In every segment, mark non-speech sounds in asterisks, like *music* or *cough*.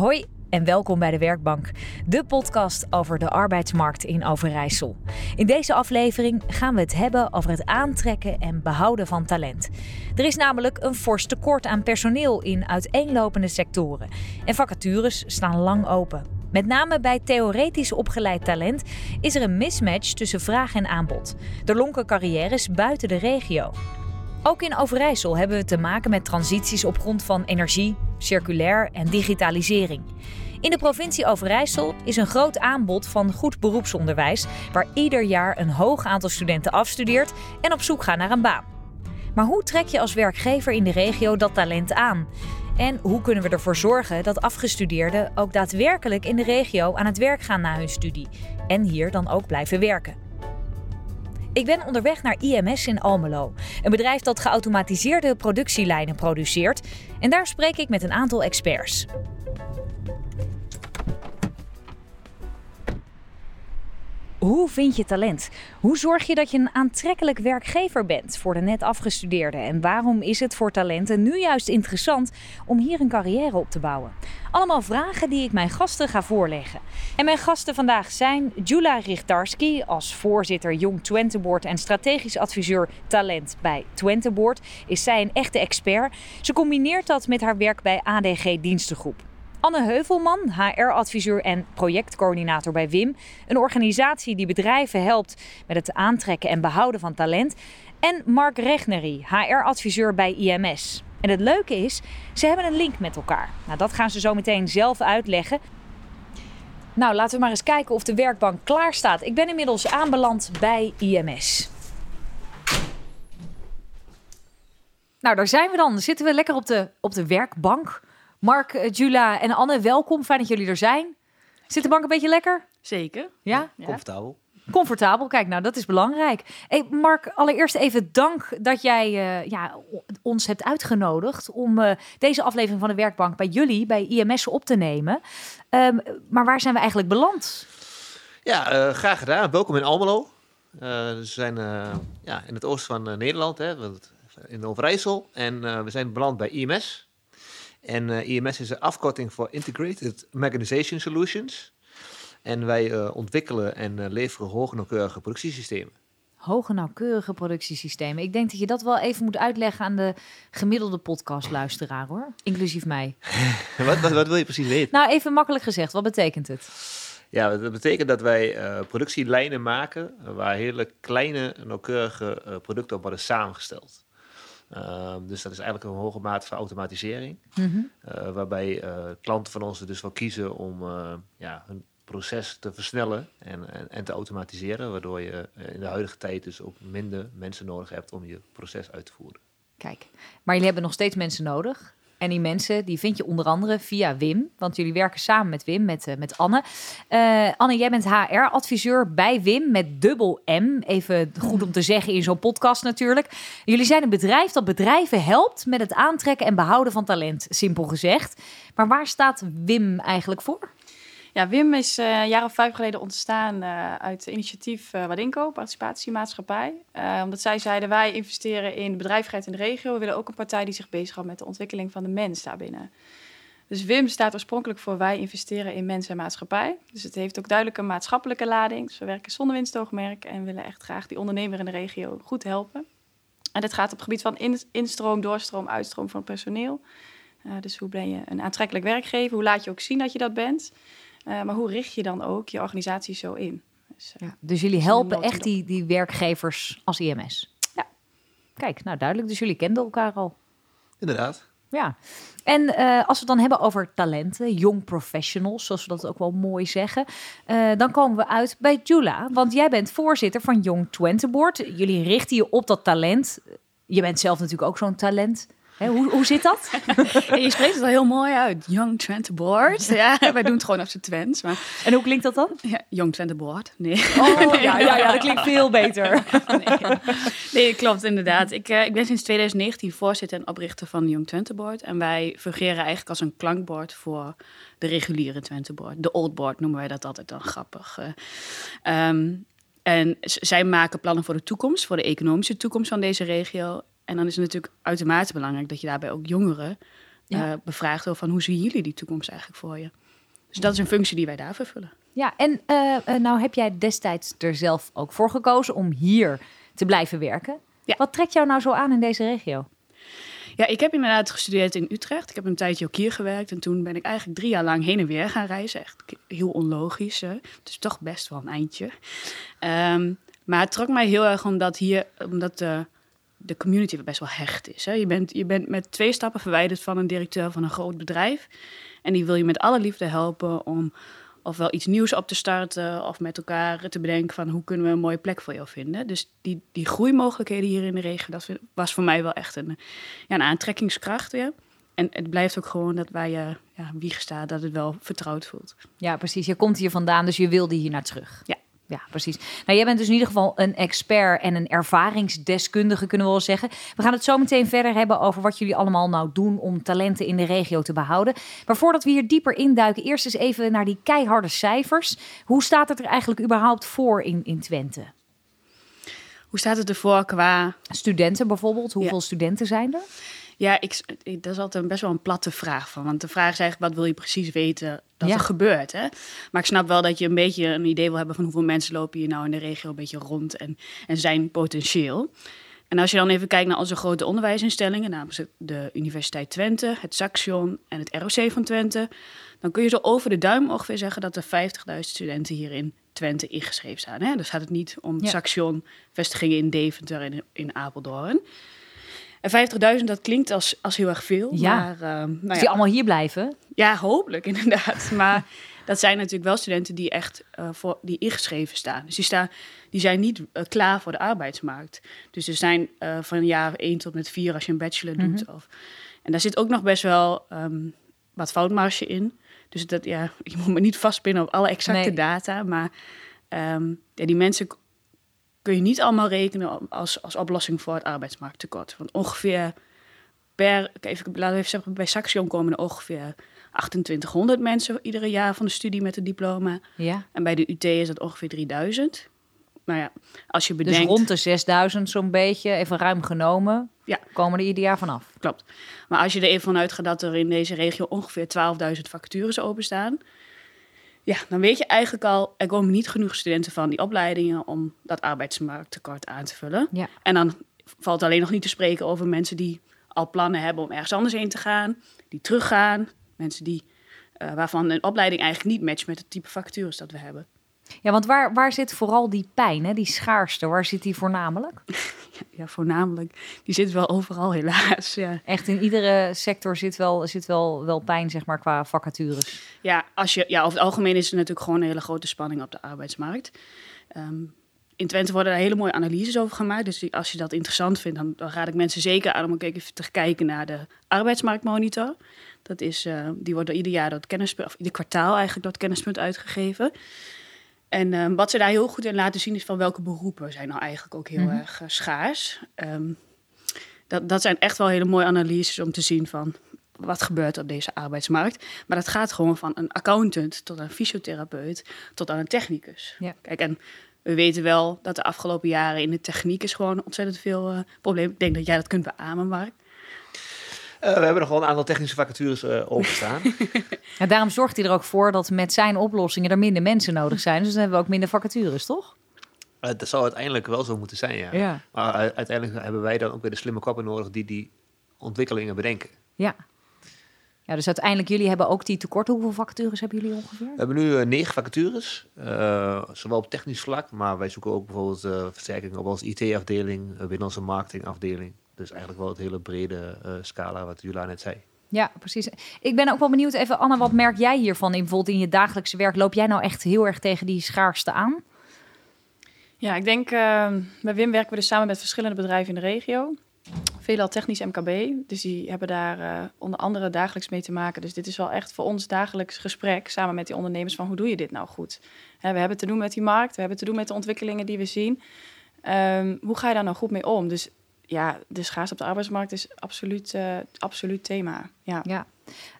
Hoi en welkom bij de Werkbank, de podcast over de arbeidsmarkt in Overijssel. In deze aflevering gaan we het hebben over het aantrekken en behouden van talent. Er is namelijk een fors tekort aan personeel in uiteenlopende sectoren en vacatures staan lang open. Met name bij theoretisch opgeleid talent is er een mismatch tussen vraag en aanbod. Er lonken carrières buiten de regio. Ook in Overijssel hebben we te maken met transities op grond van energie, circulair en digitalisering. In de provincie Overijssel is een groot aanbod van goed beroepsonderwijs, waar ieder jaar een hoog aantal studenten afstudeert en op zoek gaat naar een baan. Maar hoe trek je als werkgever in de regio dat talent aan? En hoe kunnen we ervoor zorgen dat afgestudeerden ook daadwerkelijk in de regio aan het werk gaan na hun studie en hier dan ook blijven werken? Ik ben onderweg naar IMS in Almelo, een bedrijf dat geautomatiseerde productielijnen produceert. En daar spreek ik met een aantal experts. Hoe vind je talent? Hoe zorg je dat je een aantrekkelijk werkgever bent voor de net afgestudeerden? En waarom is het voor talenten nu juist interessant om hier een carrière op te bouwen? Allemaal vragen die ik mijn gasten ga voorleggen. En mijn gasten vandaag zijn Jula Richtarski als voorzitter Jong Twente Board en strategisch adviseur talent bij Twente Board. Is zij een echte expert? Ze combineert dat met haar werk bij ADG Dienstengroep. Anne Heuvelman, HR-adviseur en projectcoördinator bij WIM, een organisatie die bedrijven helpt met het aantrekken en behouden van talent. En Mark Regnery, HR-adviseur bij IMS. En het leuke is, ze hebben een link met elkaar. Nou, dat gaan ze zo meteen zelf uitleggen. Nou, laten we maar eens kijken of de werkbank klaar staat. Ik ben inmiddels aanbeland bij IMS. Nou, daar zijn we dan. Zitten we lekker op de, op de werkbank. Mark, eh, Jula en Anne, welkom. Fijn dat jullie er zijn. Zit de bank een beetje lekker? Zeker. Ja? Comfortabel. Comfortabel, kijk, nou dat is belangrijk. Hey, Mark, allereerst even dank dat jij uh, ja, ons hebt uitgenodigd om uh, deze aflevering van de Werkbank bij jullie, bij IMS, op te nemen. Um, maar waar zijn we eigenlijk beland? Ja, uh, graag gedaan. Welkom in Almelo. we zijn ja, in het oosten van Nederland, hè, in Overijssel. En we zijn beland bij IMS. En IMS is een afkorting voor Integrated Mechanization Solutions. En wij uh, ontwikkelen en uh, leveren hoge nauwkeurige productiesystemen. Hoge nauwkeurige productiesystemen. Ik denk dat je dat wel even moet uitleggen aan de gemiddelde podcastluisteraar hoor. Inclusief mij. *laughs* wat, wat, wat, wil je precies weten? Nou, even makkelijk gezegd, wat betekent het? Ja, dat betekent dat wij uh, productielijnen maken waar hele kleine, nauwkeurige producten op worden samengesteld. Uh, dus dat is eigenlijk een hoge mate van automatisering. Mm -hmm. uh, waarbij uh, klanten van ons er dus wel kiezen om ja, hun proces te versnellen en, en, en, te automatiseren, waardoor je in de huidige tijd dus ook minder mensen nodig hebt om je proces uit te voeren. Kijk, maar jullie hebben nog steeds mensen nodig. En die mensen die vind je onder andere via Wim, want jullie werken samen met Wim, met, uh, met Anne. Uh, Anne, jij bent HR-adviseur bij Wim met dubbel M. Even goed om te zeggen in zo'n podcast natuurlijk. Jullie zijn een bedrijf dat bedrijven helpt met het aantrekken en behouden van talent, simpel gezegd. Maar waar staat Wim eigenlijk voor? Ja, Wim is uh, een jaar of vijf geleden ontstaan uh, uit initiatief uh, Wadinco, participatiemaatschappij. omdat zij zeiden, wij investeren in bedrijvigheid in de regio. We willen ook een partij die zich bezighoudt met de ontwikkeling van de mens daarbinnen. Dus Wim staat oorspronkelijk voor wij investeren in mens en maatschappij. Dus het heeft ook duidelijk een maatschappelijke lading. Dus we werken zonder winstoogmerk en willen echt graag die ondernemer in de regio goed helpen. En dit gaat op het gebied van in, instroom, doorstroom, uitstroom van personeel. dus hoe ben je een aantrekkelijk werkgever? Hoe laat je ook zien dat je dat bent? Uh, maar hoe richt je dan ook je organisatie zo in? Dus, ja, dus jullie helpen echt die, die werkgevers als IMS? Ja. Kijk, nou duidelijk. Dus jullie kenden elkaar al? Inderdaad. Ja. En uh, als we het dan hebben over talenten, young professionals, zoals we dat ook wel mooi zeggen, dan komen we uit bij Jula. Want jij bent voorzitter van Young Twente Board. Jullie richten je op dat talent. Je bent zelf natuurlijk ook zo'n talent. He, hoe, hoe zit dat? *laughs* je spreekt het al heel mooi uit. Young Twente Board. Ja, wij doen het gewoon op z'n Twents. Maar... En hoe klinkt dat dan? Ja, Young Twente Board. Nee. Oh, ja, ja, ja, dat klinkt veel beter. *laughs* nee. nee, klopt inderdaad. Ik, uh, ik ben sinds 2019 voorzitter en oprichter van Young Twente Board. En wij fungeren eigenlijk als een klankbord voor de reguliere Twente Board. De Old Board noemen wij dat altijd dan grappig. Uh, um, en zij maken plannen voor de toekomst, voor de economische toekomst van deze regio. En dan is het natuurlijk uitermate belangrijk dat je daarbij ook jongeren uh, bevraagd over van hoe zien jullie die toekomst eigenlijk voor je. Dus dat is een functie die wij daar vervullen. Ja, en uh, nou heb jij destijds er zelf ook voor gekozen om hier te blijven werken. Ja. Wat trekt jou nou zo aan in deze regio? Ja, ik heb inderdaad gestudeerd in Utrecht. Ik heb een tijdje ook hier gewerkt. En toen ben ik eigenlijk drie jaar lang heen en weer gaan reizen. Echt heel onlogisch. Hè? Dus toch best wel een eindje. Um, maar het trok mij heel erg omdat hier, omdat de, de community best wel hecht is. Hè? Je, bent, je bent met twee stappen verwijderd van een directeur van een groot bedrijf. En die wil je met alle liefde helpen om ofwel iets nieuws op te starten of met elkaar te bedenken van hoe kunnen we een mooie plek voor jou vinden. Dus die, die groeimogelijkheden hier in de regio, dat was voor mij wel echt een, ja, een aantrekkingskracht. Ja. En het blijft ook gewoon dat waar je ja, wieg staat, dat het wel vertrouwd voelt. Ja, precies. Je komt hier vandaan, dus je wilde hier naar terug. Ja. Ja, precies. Nou, jij bent dus in ieder geval een expert en een ervaringsdeskundige, kunnen we wel zeggen. We gaan het zo meteen verder hebben over wat jullie allemaal nou doen om talenten in de regio te behouden. Maar voordat we hier dieper induiken, eerst eens even naar die keiharde cijfers. Hoe staat het er eigenlijk überhaupt voor in, in Twente? Hoe staat het ervoor qua... Studenten bijvoorbeeld, hoeveel studenten zijn er? Ja, ik, dat is altijd best wel een platte vraag van. Want de vraag is eigenlijk, wat wil je precies weten dat er gebeurt? Hè? Maar ik snap wel dat je een beetje een idee wil hebben van hoeveel mensen lopen hier nou in de regio een beetje rond en, en zijn potentieel. En als je dan even kijkt naar onze grote onderwijsinstellingen, namelijk de Universiteit Twente, het Saxion en het ROC van Twente, dan kun je zo over de duim ongeveer zeggen dat er 50.000 studenten hier in Twente ingeschreven staan. Hè? Dus gaat het niet om ja. Saxion, vestigingen in Deventer en in Apeldoorn. En 50.000, dat klinkt als, als heel erg veel. Ja. Maar, uh, nou ja. die allemaal hier blijven? Ja, hopelijk *laughs* inderdaad. Maar dat zijn natuurlijk wel studenten die echt uh, voor, die ingeschreven staan. Dus die, staan, die zijn niet uh, klaar voor de arbeidsmarkt. Dus er zijn van jaar 1 tot met 4 als je een bachelor doet. Mm -hmm. of, en daar zit ook nog best wel um, wat foutmarge in. Dus dat, ja, *laughs* je moet me niet vastpinnen op alle exacte nee. data. Maar um, ja, die mensen kun je niet allemaal rekenen als, als oplossing voor het arbeidsmarkttekort. Want ongeveer per, even, laten we even zeggen, bij Saxion komen er ongeveer 2800 mensen iedere jaar van de studie met een diploma. Ja. En bij de UT is dat ongeveer 3000. Nou ja, als je bedenkt... Dus rond de 6000 zo'n beetje, even ruim genomen, ja. komen er ieder jaar vanaf. Klopt. Maar als je er even vanuit gaat dat er in deze regio ongeveer 12.000 vacatures openstaan... Ja, dan weet je eigenlijk al, er komen niet genoeg studenten van die opleidingen om dat arbeidsmarkttekort aan te vullen. Ja. En dan valt alleen nog niet te spreken over mensen die al plannen hebben om ergens anders heen te gaan, die teruggaan, mensen die, uh, waarvan een opleiding eigenlijk niet matcht met het type vacatures dat we hebben. Ja, want waar, waar zit vooral die pijn, hè? die schaarste? Waar zit die voornamelijk? *laughs* ja, voornamelijk. Die zit wel overal helaas. Ja. Echt in iedere sector zit wel, zit wel, wel pijn, zeg maar, qua vacatures. Ja, als je, ja, over het algemeen is er natuurlijk gewoon een hele grote spanning op de arbeidsmarkt. Um, in Twente worden daar hele mooie analyses over gemaakt. Dus als je dat interessant vindt, dan, dan raad ik mensen zeker aan om even te kijken naar de arbeidsmarktmonitor. Dat is, uh, die wordt ieder jaar door het kennispunt, of ieder kwartaal eigenlijk door het kennispunt uitgegeven. En um, wat ze daar heel goed in laten zien is van welke beroepen zijn nou eigenlijk ook heel mm -hmm. erg uh, schaars. Um, dat, dat zijn echt wel hele mooie analyses om te zien van wat gebeurt op deze arbeidsmarkt. Maar dat gaat gewoon van een accountant tot een fysiotherapeut tot aan een technicus. Ja. Kijk, en we weten wel dat de afgelopen jaren in de techniek is gewoon ontzettend veel uh, problemen. Ik denk dat jij dat kunt beamen, Mark. Uh, we hebben nog wel een aantal technische vacatures uh, openstaan. *laughs* ja, daarom zorgt hij er ook voor dat met zijn oplossingen er minder mensen nodig zijn. Dus dan hebben we ook minder vacatures, toch? Uh, dat zou uiteindelijk wel zo moeten zijn, ja. ja. Maar uiteindelijk hebben wij dan ook weer de slimme koppen nodig die die ontwikkelingen bedenken. Ja. Ja, dus uiteindelijk, jullie hebben ook die tekorten. Hoeveel vacatures hebben jullie ongeveer? We hebben nu uh, negen vacatures, uh, zowel op technisch vlak, maar wij zoeken ook bijvoorbeeld uh, versterking op onze IT-afdeling, binnen onze marketingafdeling. Dus eigenlijk wel het hele brede scala wat Jula net zei. Ja, precies. Ik ben ook wel benieuwd, even Anne, wat merk jij hiervan in bijvoorbeeld in je dagelijkse werk? Loop jij nou echt heel erg tegen die schaarste aan? Ja, ik denk, bij Wim werken we dus samen met verschillende bedrijven in de regio veelal technisch MKB. Dus die hebben daar uh, onder andere dagelijks mee te maken. Dus dit is wel echt voor ons dagelijks gesprek samen met die ondernemers van hoe doe je dit nou goed? Hè, we hebben te doen met die markt, we hebben te doen met de ontwikkelingen die we zien. Um, hoe ga je daar nou goed mee om? Dus ja, de schaarste op de arbeidsmarkt is absoluut, uh, absoluut thema. Ja. ja.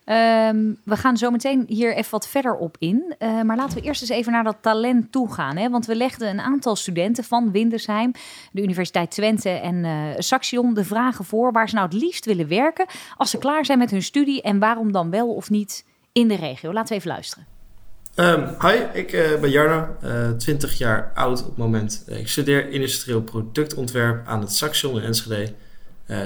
Ehm, we gaan zo meteen hier even wat verder op in. Uh, maar laten we eerst eens even naar dat talent toe gaan. Hè? Want we legden een aantal studenten van Windersheim, de Universiteit Twente en uh, Saxion de vragen voor waar ze nou het liefst willen werken als ze klaar zijn met hun studie en waarom dan wel of niet in de regio. Laten we even luisteren. Um, hi, ik uh, ben Jarno, uh, 20 jaar oud op het moment. Uh, ik studeer industrieel productontwerp aan het Saxion in Enschede.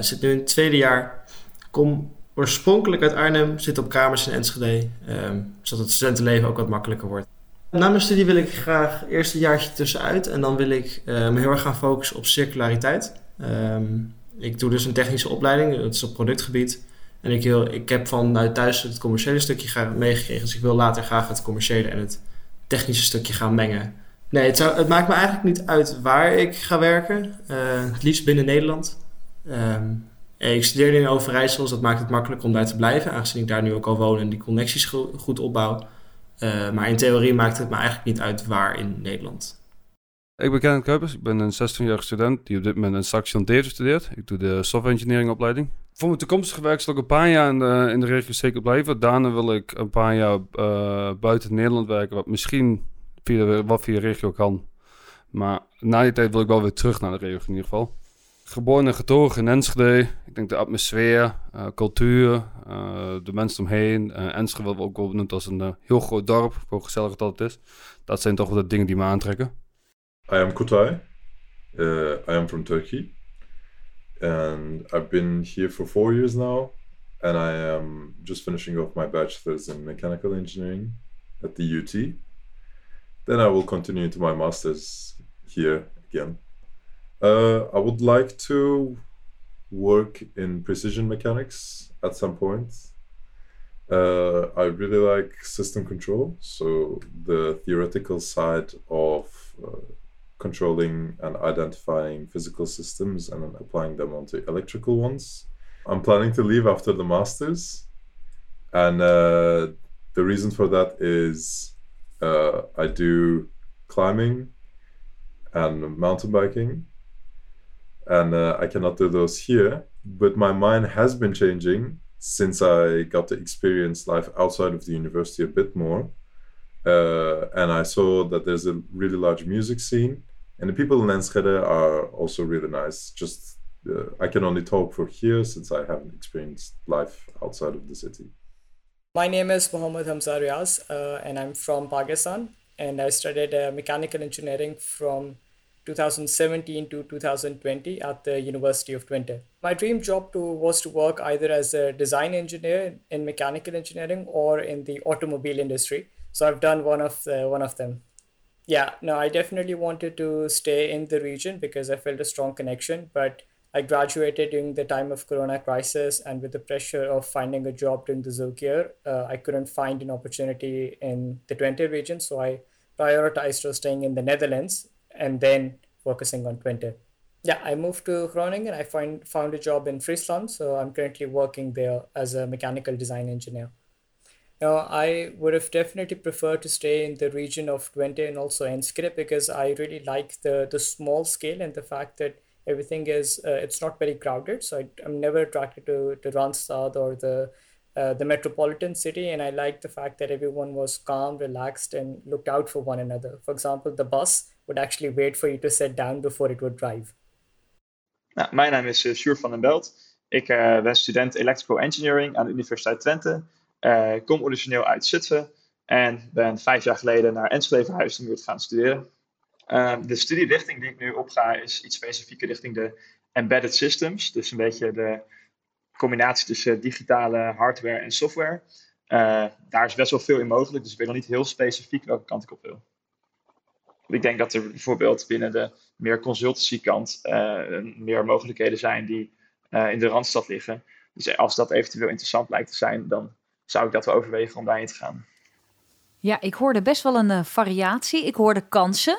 zit nu in het tweede jaar. Kom oorspronkelijk uit Arnhem, zit op kamers in Enschede, um, zodat het studentenleven ook wat makkelijker wordt. Na mijn studie wil ik graag eerst een jaartje tussenuit en dan wil ik me heel erg gaan focussen op circulariteit. Um, ik doe dus een technische opleiding, dat is op productgebied. En ik, ik heb vanuit thuis het commerciële stukje meegekregen. Dus ik wil later graag het commerciële en het technische stukje gaan mengen. Nee, het, zou, het maakt me eigenlijk niet uit waar ik ga werken. Uh, het liefst binnen Nederland. Um, ik studeerde in Overijssel, dus dat maakt het makkelijk om daar te blijven. Aangezien ik daar nu ook al woon en die connecties goed opbouw. Uh, maar in theorie maakt het me eigenlijk niet uit waar in Nederland. Ik ben Kenneth Kuipers, ik ben een 16-jarige student die op dit moment een Saxion studeert. Ik doe de software engineering opleiding voor mijn toekomstige werk zal ik een paar jaar in de, regio zeker blijven. Daarna wil ik een paar jaar uh, buiten Nederland werken, wat misschien via wat via de regio kan. Maar na die tijd wil ik wel weer terug naar de regio in ieder geval. Geboren en getogen in Enschede. Ik denk de atmosfeer, uh, cultuur, uh, de mensen omheen. Enschede wordt ook wel benoemd als een heel groot dorp, hoe gezellig dat het is. Dat zijn toch wel de dingen die me aantrekken. I am Kutay. I am from Turkey. And I've been here for four years now, and I am just finishing off my bachelor's in mechanical engineering at the UT. Then I will continue to my master's here again. Uh, I would like to work in precision mechanics at some point. Uh, I really like system control, so the theoretical side of uh, controlling and identifying physical systems and applying them onto electrical ones. I'm planning to leave after the masters, and uh, the reason for that is uh, I do climbing and mountain biking, and uh, I cannot do those here. But my mind has been changing since I got to experience life outside of the university a bit more. Uh, and I saw that there's a really large music scene and the people in Enschede are also really nice. Just uh, I can only talk for here since I haven't experienced life outside of the city. My name is Mohammad Hamza Riaz, uh, and I'm from Pakistan. And I studied uh, mechanical engineering from 2017 to 2020 at the University of Twente. My dream job to, was to work either as a design engineer in mechanical engineering or in the automobile industry. So I've done one of the, one of them yeah, no, I definitely wanted to stay in the region because I felt a strong connection. But I graduated during the time of Corona crisis, and with the pressure of finding a job during the Zook year, uh, I couldn't find an opportunity in the Twente region. So I prioritized staying in the Netherlands and then focusing on Twente. Yeah, I moved to Groningen. I find found a job in Friesland, so I'm currently working there as a mechanical design engineer. Now, I would have definitely preferred to stay in the region of Twente and also Enschede because I really like the the small scale and the fact that everything is uh, it's not very crowded. So I, I'm never attracted to to Randstad or the uh, the metropolitan city, and I like the fact that everyone was calm, relaxed, and looked out for one another. For example, the bus would actually wait for you to sit down before it would drive. Nou, mijn naam is uh, Sjoerd van den Belt. Ik uh, ben student Electrical Engineering aan de Universiteit Twente. Uh, kom origineel uit Zutphen en ben vijf jaar geleden naar Enschede verhuisd om te gaan studeren. Uh, de studierichting die ik nu opga is iets specifieker richting de embedded systems. Dus een beetje de combinatie tussen digitale hardware en software. Uh, daar is best wel veel in mogelijk, dus ik weet nog niet heel specifiek welke kant ik op wil. Ik denk dat er bijvoorbeeld binnen de meer consultancy kant meer mogelijkheden zijn die in de randstad liggen. Dus als dat eventueel interessant lijkt te zijn, dan zou ik dat wel overwegen om daarin te gaan. Ja, ik hoorde best wel een uh, variatie. Ik hoorde kansen.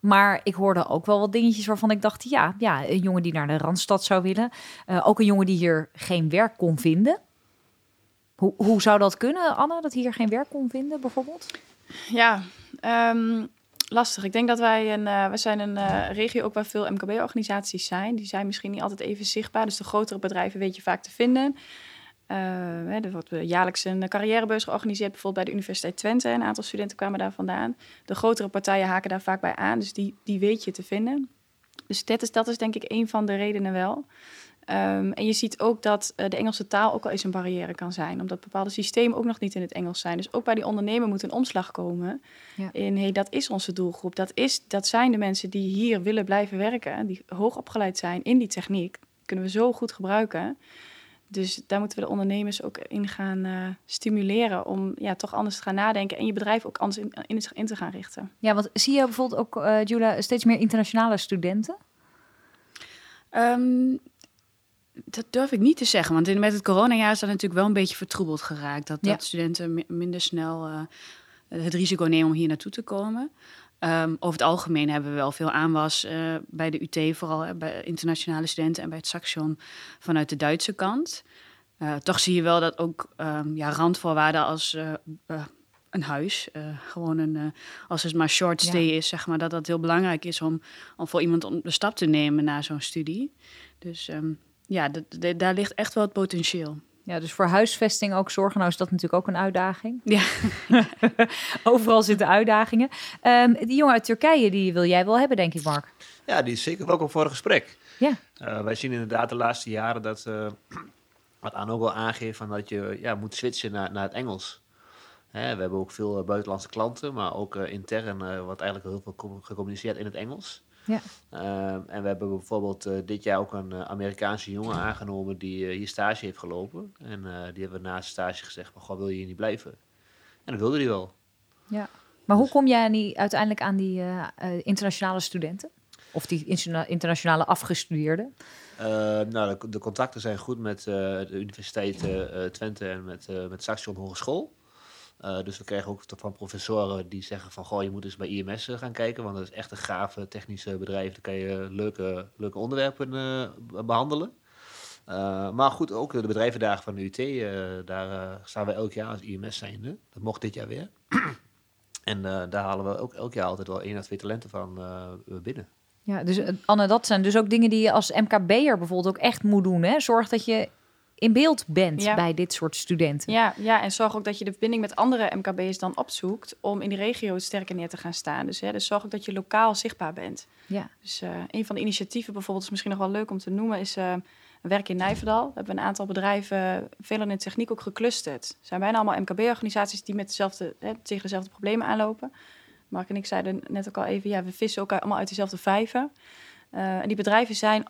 Maar ik hoorde ook wel wat dingetjes waarvan ik dacht: ja, ja een jongen die naar de randstad zou willen. Uh, ook een jongen die hier geen werk kon vinden. Hoe, hoe zou dat kunnen, Anne, dat hij hier geen werk kon vinden, bijvoorbeeld? Ja, um, lastig. Ik denk dat wij een, uh, we zijn een uh, regio ook waar veel MKB-organisaties zijn. Die zijn misschien niet altijd even zichtbaar. Dus de grotere bedrijven weet je vaak te vinden. Uh, er wordt jaarlijks een carrièrebeurs georganiseerd, bijvoorbeeld bij de Universiteit Twente. Een aantal studenten kwamen daar vandaan. De grotere partijen haken daar vaak bij aan, dus die, die weet je te vinden. Dus dat is, dat is denk ik een van de redenen wel. Um, en je ziet ook dat uh, de Engelse taal ook al eens een barrière kan zijn, omdat bepaalde systemen ook nog niet in het Engels zijn. Dus ook bij die ondernemer moet een omslag komen ja. in hey, dat is onze doelgroep. Dat, is, dat zijn de mensen die hier willen blijven werken, die hoog opgeleid zijn in die techniek. Kunnen we zo goed gebruiken. Dus daar moeten we de ondernemers ook in gaan uh, stimuleren om ja, toch anders te gaan nadenken en je bedrijf ook anders in, in, in te gaan richten. Ja, want zie je bijvoorbeeld ook, uh, Jula, steeds meer internationale studenten? Um, dat durf ik niet te zeggen, want in, met het coronajaar is dat natuurlijk wel een beetje vertroebeld geraakt. Dat, dat studenten minder snel uh, het risico nemen om hier naartoe te komen. Um, over het algemeen hebben we wel veel aanwas uh, bij de UT, vooral bij internationale studenten en bij het Saxion vanuit de Duitse kant. Uh, toch zie je wel dat ook um, ja, randvoorwaarden als een huis, gewoon een, als het maar short stay ja. is, zeg maar, dat dat heel belangrijk is om, om voor iemand om de stap te nemen naar zo'n studie. Dus um, ja, daar ligt echt wel het potentieel. Ja, dus voor huisvesting ook zorgen. Nou is dat natuurlijk ook een uitdaging. Ja. *laughs* Overal zitten uitdagingen. Um, die jongen uit Turkije, die wil jij wel hebben, denk ik, Mark. Ja, die is zeker welkom voor een gesprek. Ja. Uh, wij zien inderdaad de laatste jaren dat, uh, *clears throat* wat Anne ook wel aangeeft, van dat je ja, moet switchen naar, naar het Engels. Hè, we hebben ook veel uh, buitenlandse klanten, maar ook intern wordt eigenlijk heel veel gecommuniceerd in het Engels. Ja. Uh, en we hebben bijvoorbeeld uh, dit jaar ook een uh, Amerikaanse jongen aangenomen die hier stage heeft gelopen. En die hebben we na stage gezegd, goh, wil je hier niet blijven? En dat wilde hij wel. Ja. Maar hoe kom jij niet uiteindelijk aan die internationale studenten? Of die internationale afgestudeerden? nou, de, de, contacten zijn goed met de Universiteit Twente en met, met Saxion Hogeschool. Uh, dus we krijgen ook van professoren die zeggen van... goh, je moet eens bij IMS uh, gaan kijken... want dat is echt een gave technische bedrijf. Daar kan je leuke, leuke onderwerpen uh, behandelen. maar goed, ook de bedrijvendagen van de UT... daar staan we elk jaar als IMS zijnde. Dat mocht dit jaar weer. *clears throat* en daar halen we ook elk jaar altijd wel één of twee talenten van binnen. Ja, dus Anne, dat zijn dus ook dingen die je als MKB'er bijvoorbeeld ook echt moet doen. Hè? Zorg dat je in beeld bent ja. bij dit soort studenten. Ja, ja, en zorg ook dat je de verbinding met andere MKB's dan opzoekt om in die regio sterker neer te gaan staan. Dus, hè, dus zorg ook dat je lokaal zichtbaar bent. Ja. Dus uh, een van de initiatieven bijvoorbeeld, is misschien nog wel leuk om te noemen, is uh, werk in Nijverdal. We hebben een aantal bedrijven, veel in de techniek ook geclusterd. Er zijn bijna allemaal MKB-organisaties die met dezelfde, hè, tegen dezelfde problemen aanlopen. Mark en ik zeiden net ook al even, ja, we vissen ook allemaal uit dezelfde vijven. Uh, en die bedrijven zijn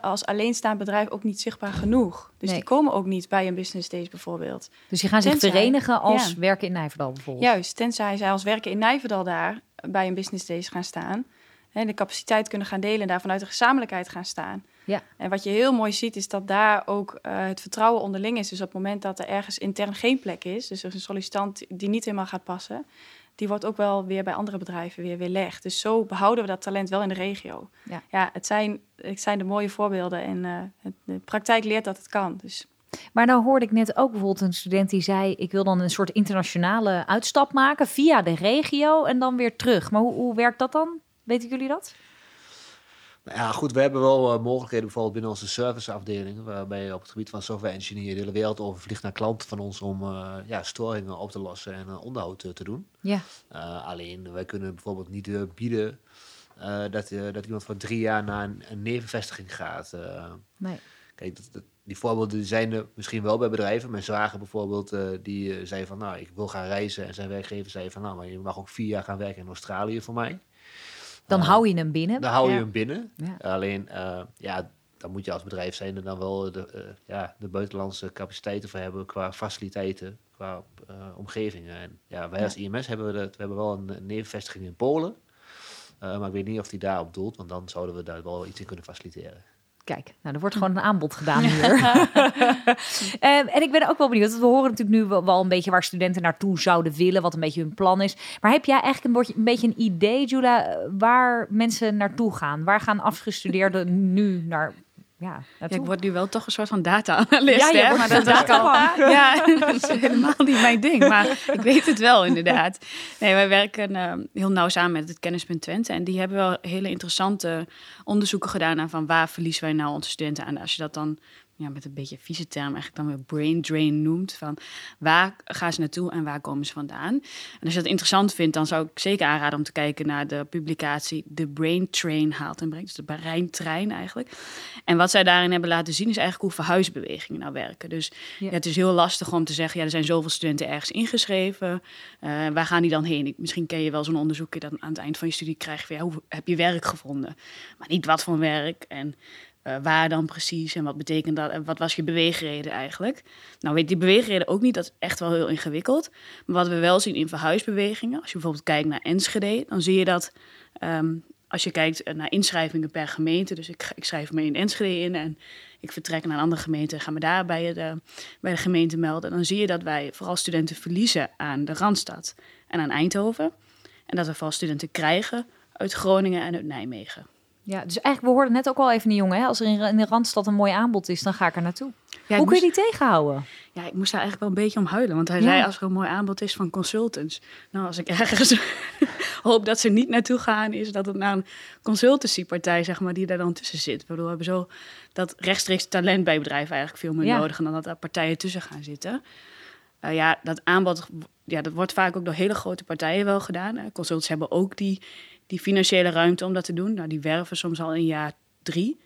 als alleenstaand bedrijf ook niet zichtbaar genoeg. Dus nee. die komen ook niet bij een business days bijvoorbeeld. Dus die gaan zich verenigen als ja. werken in Nijverdal bijvoorbeeld. Juist, tenzij zij als werken in Nijverdal daar bij een business days gaan staan. Hè, de capaciteit kunnen gaan delen en daar vanuit de gezamenlijkheid gaan staan. Ja. En wat je heel mooi ziet is dat daar ook uh, het vertrouwen onderling is. Dus op het moment dat er ergens intern geen plek is, dus er is een sollicitant die niet helemaal gaat passen, die wordt ook wel weer bij andere bedrijven weer weerlegd. Dus zo behouden we dat talent wel in de regio. Ja, ja het, zijn, het zijn de mooie voorbeelden en uh, het, de praktijk leert dat het kan. Dus. Maar nou hoorde ik net ook bijvoorbeeld een student die zei: Ik wil dan een soort internationale uitstap maken via de regio en dan weer terug. Maar hoe, hoe werkt dat dan? Weten jullie dat? Nou ja, goed, we hebben wel uh, mogelijkheden bijvoorbeeld binnen onze serviceafdeling, waarbij je op het gebied van software engineer de hele wereld overvliegt naar klanten van ons om uh, ja, storingen op te lossen en uh, onderhoud te doen. Ja. alleen, wij kunnen bijvoorbeeld niet bieden dat, dat iemand voor drie jaar naar een, een nevenvestiging gaat. nee. Kijk, dat, dat, die voorbeelden zijn er misschien wel bij bedrijven. Mijn zwager bijvoorbeeld, die zei van, nou, ik wil gaan reizen. En zijn werkgever zei van, nou, maar je mag ook vier jaar gaan werken in Australië voor mij. Dan uh, hou je hem binnen. Dan hou je ja. hem binnen. Ja. Alleen, uh, ja, dan moet je als bedrijf zijn er dan wel de, uh, ja, de buitenlandse capaciteiten voor hebben qua faciliteiten, qua omgevingen. En ja, wij als IMS hebben we, dat, we hebben wel een nevenvestiging in Polen. maar ik weet niet of die daarop doelt, want dan zouden we daar wel iets in kunnen faciliteren. Kijk, nou, er wordt gewoon een aanbod gedaan *laughs* hier. um, en ik ben ook wel benieuwd, want we horen natuurlijk nu wel, wel, een beetje waar studenten naartoe zouden willen, wat een beetje hun plan is. Maar heb jij eigenlijk een, een beetje een idee, Jula, waar mensen naartoe gaan? Waar gaan afgestudeerden nu naar, ja, Ja, ik word nu wel toch een soort van data-analyst, Ja, hè? Maar dat, data-man. Ja, *laughs* dat is helemaal niet mijn ding. Maar ik weet het wel, inderdaad. Nee, wij werken eh, heel nauw samen met het Kennispunt Twente. En die hebben wel hele interessante onderzoeken gedaan... naar van waar verliezen wij nou onze studenten aan. Als je dat dan ja, met een beetje vieze term eigenlijk dan weer brain drain noemt. Van waar gaan ze naartoe en waar komen ze vandaan? En als je dat interessant vindt, dan zou ik zeker aanraden om te kijken naar de publicatie The Brain Train haalt en brengt. Dus de breintrein eigenlijk. En wat zij daarin hebben laten zien is eigenlijk hoe verhuisbewegingen nou werken. Dus Ja. ja, het is heel lastig om te zeggen, ja, er zijn zoveel studenten ergens ingeschreven. Eh, waar gaan die dan heen? Ik- Misschien ken je wel zo'n onderzoekje dat aan het eind van je studie krijg je van, ja, hoe heb je werk gevonden? Maar niet wat voor werk en eh, waar dan precies en wat betekent dat en wat was je beweegreden eigenlijk? Nou weet die beweegreden ook niet, dat is echt wel heel ingewikkeld. Maar wat we wel zien in verhuisbewegingen, als je bijvoorbeeld kijkt naar Enschede, dan zie je dat ehm, als je kijkt eh, naar inschrijvingen per gemeente, dus ik, ik schrijf me in Enschede in en ik vertrek naar een andere gemeente en ga me daar bij de, bij de gemeente melden, dan zie je dat wij vooral studenten verliezen aan de Randstad en aan Eindhoven. En dat we vooral studenten krijgen uit Groningen en uit Nijmegen. Ja, dus eigenlijk, we hoorden net ook al even die jongen, hè? als er in, de Randstad een mooi aanbod is, dan ga ik er naartoe. Ja, Hoe kun je die tegenhouden? Ja, ik moest daar eigenlijk wel een beetje om huilen. Want hij Ja. zei als er een mooi aanbod is van consultants. Nou, als ik ergens *laughs* hoop dat ze niet naartoe gaan, is dat het naar een consultancypartij, zeg maar, die daar dan tussen zit. Ik bedoel, we hebben zo dat rechtstreeks talent bij bedrijven eigenlijk veel meer Ja. nodig dan dat daar partijen tussen gaan zitten. Eh, ja, dat aanbod, ja, dat wordt vaak ook door hele grote partijen wel gedaan. Consultants hebben ook die, die financiële ruimte om dat te doen. Nou, die werven soms al in jaar drie.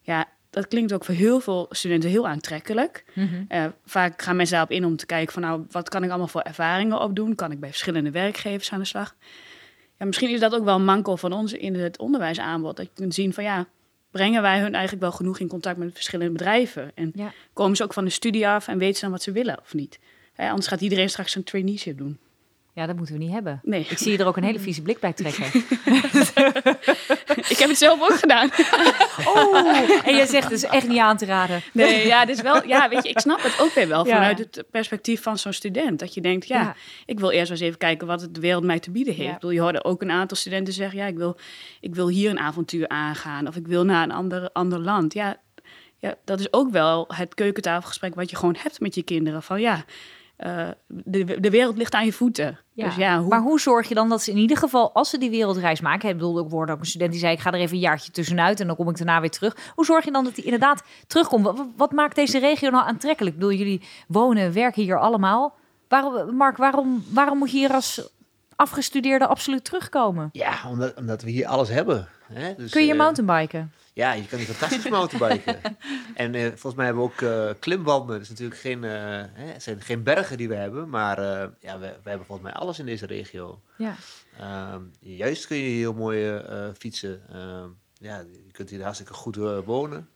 Ja, dat klinkt ook voor heel veel studenten heel aantrekkelijk. Eh, vaak gaan mensen daarop in om te kijken van nou, wat kan ik allemaal voor ervaringen opdoen? Kan ik bij verschillende werkgevers aan de slag? Ja, misschien is dat ook wel een manko van ons in het onderwijsaanbod. Dat je kunt zien van ja, brengen wij hun eigenlijk wel genoeg in contact met verschillende bedrijven? En Ja. komen ze ook van de studie af en weten ze dan wat ze willen of niet? Hè, anders gaat iedereen straks een traineeship doen. Ja, dat moeten we niet hebben. Nee, Ik zie je er ook een hele vieze blik bij trekken. *laughs* ik heb het zelf ook gedaan. *laughs* Oh, en je zegt dus echt niet aan te raden. Nee, ja, dit is wel, ja, weet je, ik snap het ook weer wel Ja. vanuit het perspectief van zo'n student. Dat je denkt, ja, Ja. ik wil eerst wel eens even kijken wat het de wereld mij te bieden heeft. Ja. Ik bedoel, je hoorde ook een aantal studenten zeggen, ja, ik wil, ik wil hier een avontuur aangaan of ik wil naar een ander, ander land. Ja, ja, dat is ook wel het keukentafelgesprek wat je gewoon hebt met je kinderen. Van ja, eh, de, de wereld ligt aan je voeten. Ja. Dus ja, hoe, Maar hoe zorg je dan dat ze in ieder geval, als ze die wereldreis maken... Ik bedoel, ik hoorde ook een student die zei... ik ga er even een jaartje tussenuit en dan kom ik daarna weer terug. Hoe zorg je dan dat die inderdaad terugkomt? Wat, wat maakt deze regio nou aantrekkelijk? Ik bedoel, jullie wonen en werken hier allemaal. Waarom, Mark, waarom, waarom moet je hier als afgestudeerde absoluut terugkomen? Ja, omdat, omdat we hier alles hebben. Hè? Dus, Kun je eh, mountainbiken? Ja, je kan hier fantastisch mountainbiken. *laughs* en eh, volgens mij hebben we ook eh, klimwanden. Het is natuurlijk geen, eh, hè, het zijn geen bergen die we hebben, maar ja, we, we hebben volgens mij alles in deze regio. Ja. Ehm, juist kun je hier heel mooi fietsen. Ehm, ja, je kunt hier hartstikke goed wonen.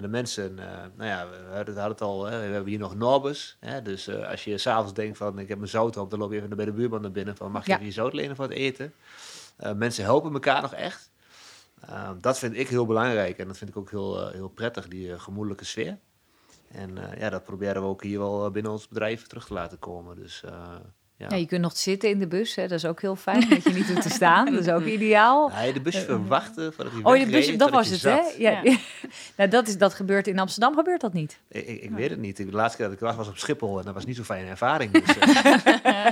De mensen, nou ja, we hadden, het al, hè, we hebben hier nog Norbus. Hè, dus als je s'avonds denkt van, ik heb mijn zout op, dan loop je even bij de buurman naar binnen van, mag je Ja. even je zout lenen voor het eten? Mensen helpen elkaar nog echt. Ehm, dat vind ik heel belangrijk en dat vind ik ook heel, eh, heel prettig, die eh, gemoedelijke sfeer. En eh, ja, dat proberen we ook hier wel binnen ons bedrijf terug te laten komen. Dus ja. Ja, je kunt nog zitten in de bus, hè? dat is ook heel fijn. Dat je niet hoeft te staan, dat is ook *laughs* ideaal. Nee, de bus verwachten voordat hij Oh, de bus, dat was het, hè? Ja. Ja. *laughs* nou, dat, is, dat gebeurt in Amsterdam, gebeurt dat niet? Ik, ik, ik weet het niet. De laatste keer dat ik was, was op Schiphol en dat was niet zo'n fijne ervaring. Dus, eh,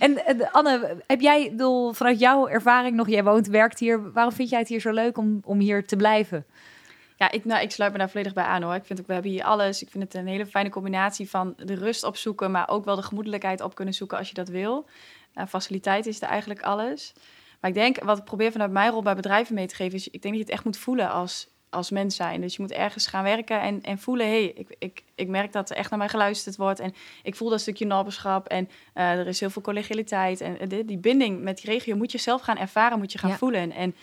*laughs* En eh, Anne, heb jij, bedoel, vanuit jouw ervaring nog, jij woont, werkt hier, waarom vind jij het hier zo leuk om, om hier te blijven? Ja, ik, nou, ik sluit me daar volledig bij aan hoor. Ik vind ook, we hebben hier alles. Ik vind het een hele fijne combinatie van de rust opzoeken, maar ook wel de gemoedelijkheid op kunnen zoeken als je dat wil. Uh, faciliteit is er eigenlijk alles. Maar ik denk, wat ik probeer vanuit mijn rol bij bedrijven mee te geven, is ik denk dat je het echt moet voelen als, als mens zijn. Dus je moet ergens gaan werken en, en voelen, hé, hey, ik, ik, ik merk dat er echt naar mij geluisterd wordt. En ik voel dat stukje naberschap en eh, er is heel veel collegialiteit. En eh, die, die binding met die regio moet je zelf gaan ervaren, moet je gaan Ja. voelen. En